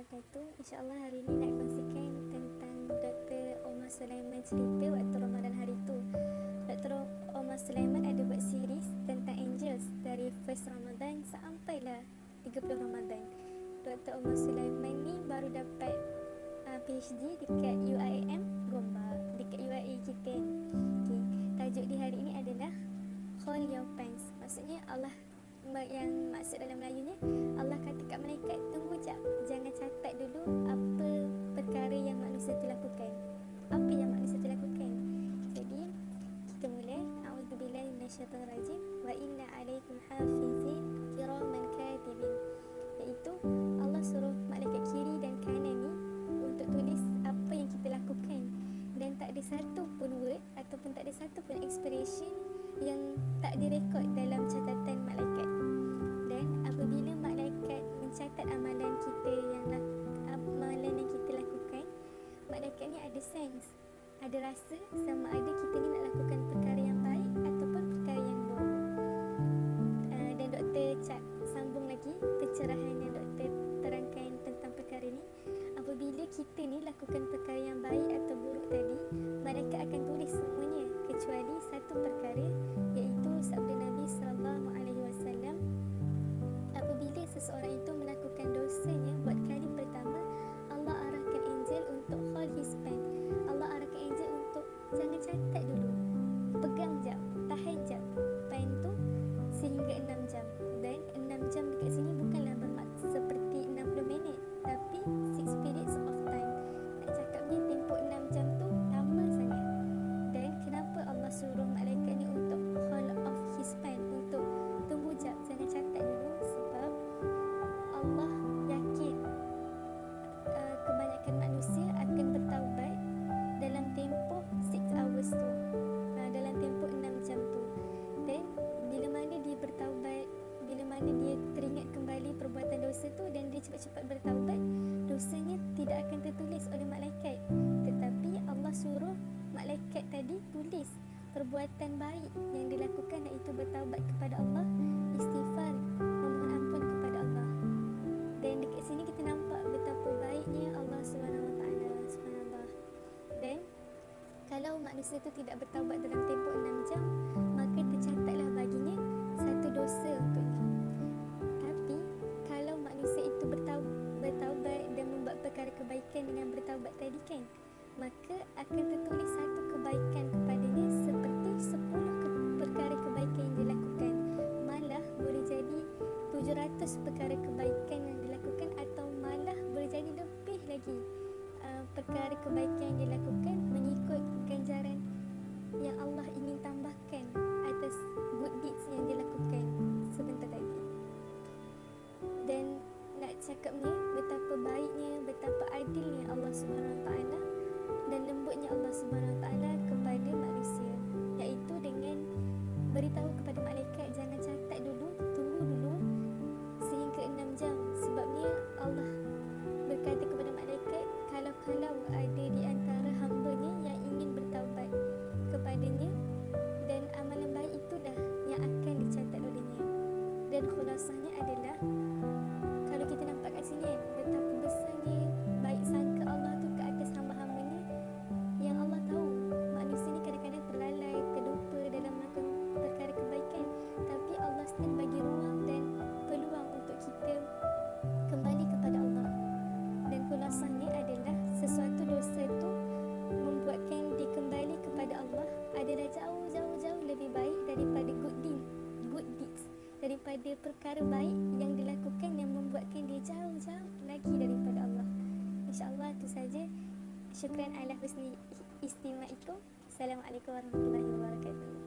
wabarakatuh. InsyaAllah hari ini nak kongsikan tentang Dr. Omar Sulaiman cerita waktu Ramadan hari tu. Dr. Omar Sulaiman ada buat series tentang angels dari first Ramadan sampailah 30 Ramadan. Dr. Omar Sulaiman ni baru dapat uh, PhD dekat UIM Gombak, dekat UIA kita. Okay. Tajuk di hari ini adalah Hold Your Pants. Maksudnya Allah yang maksud dalam Melayunya Allah kata kat malaikat tunggu jap jangan catat dulu apa perkara yang manusia tu lakukan. Apa yang manusia tu lakukan? Jadi kita mula a'udzubillahi minasyaitonirrajim wa inna alaikum hafizin kiraman katibin iaitu Allah suruh malaikat kiri dan kanan ni untuk tulis apa yang kita lakukan. Dan tak ada satu pun word ataupun tak ada satu pun expression yang tak direkod dalam catatan kita ni lakukan perkara yang baik atau buruk tadi malaikat akan tulis semuanya kecuali satu perkara tempoh 6 hours tu. Uh, dalam tempoh 6 jam tu. Dan bila mana dia bertaubat bila mana dia teringat kembali perbuatan dosa tu dan dia cepat-cepat bertaubat dosanya tidak akan tertulis oleh malaikat. Tetapi Allah suruh malaikat tadi tulis perbuatan baik yang dilakukan iaitu bertaubat kepada Allah istighfar manusia itu tidak bertaubat dalam tempoh 6 jam maka tercatatlah baginya satu dosa untuknya. Tapi kalau manusia itu bertau bertaubat dan membuat perkara kebaikan dengan bertaubat tadi kan maka akan tertulis satu kebaikan kepadanya seperti 10 ke perkara kebaikan yang dilakukan. Malah boleh jadi 700 perkara kebaikan yang dilakukan atau malah boleh jadi lebih lagi uh, perkara kebaikan nak cakapnya betapa baiknya betapa adilnya Allah Subhanahu Taala dan lembutnya Allah Subhanahu daripada perkara baik yang dilakukan yang membuatkan dia jauh-jauh lagi daripada Allah. InsyaAllah itu saja. Syukran husni istimewa itu. Assalamualaikum warahmatullahi wabarakatuh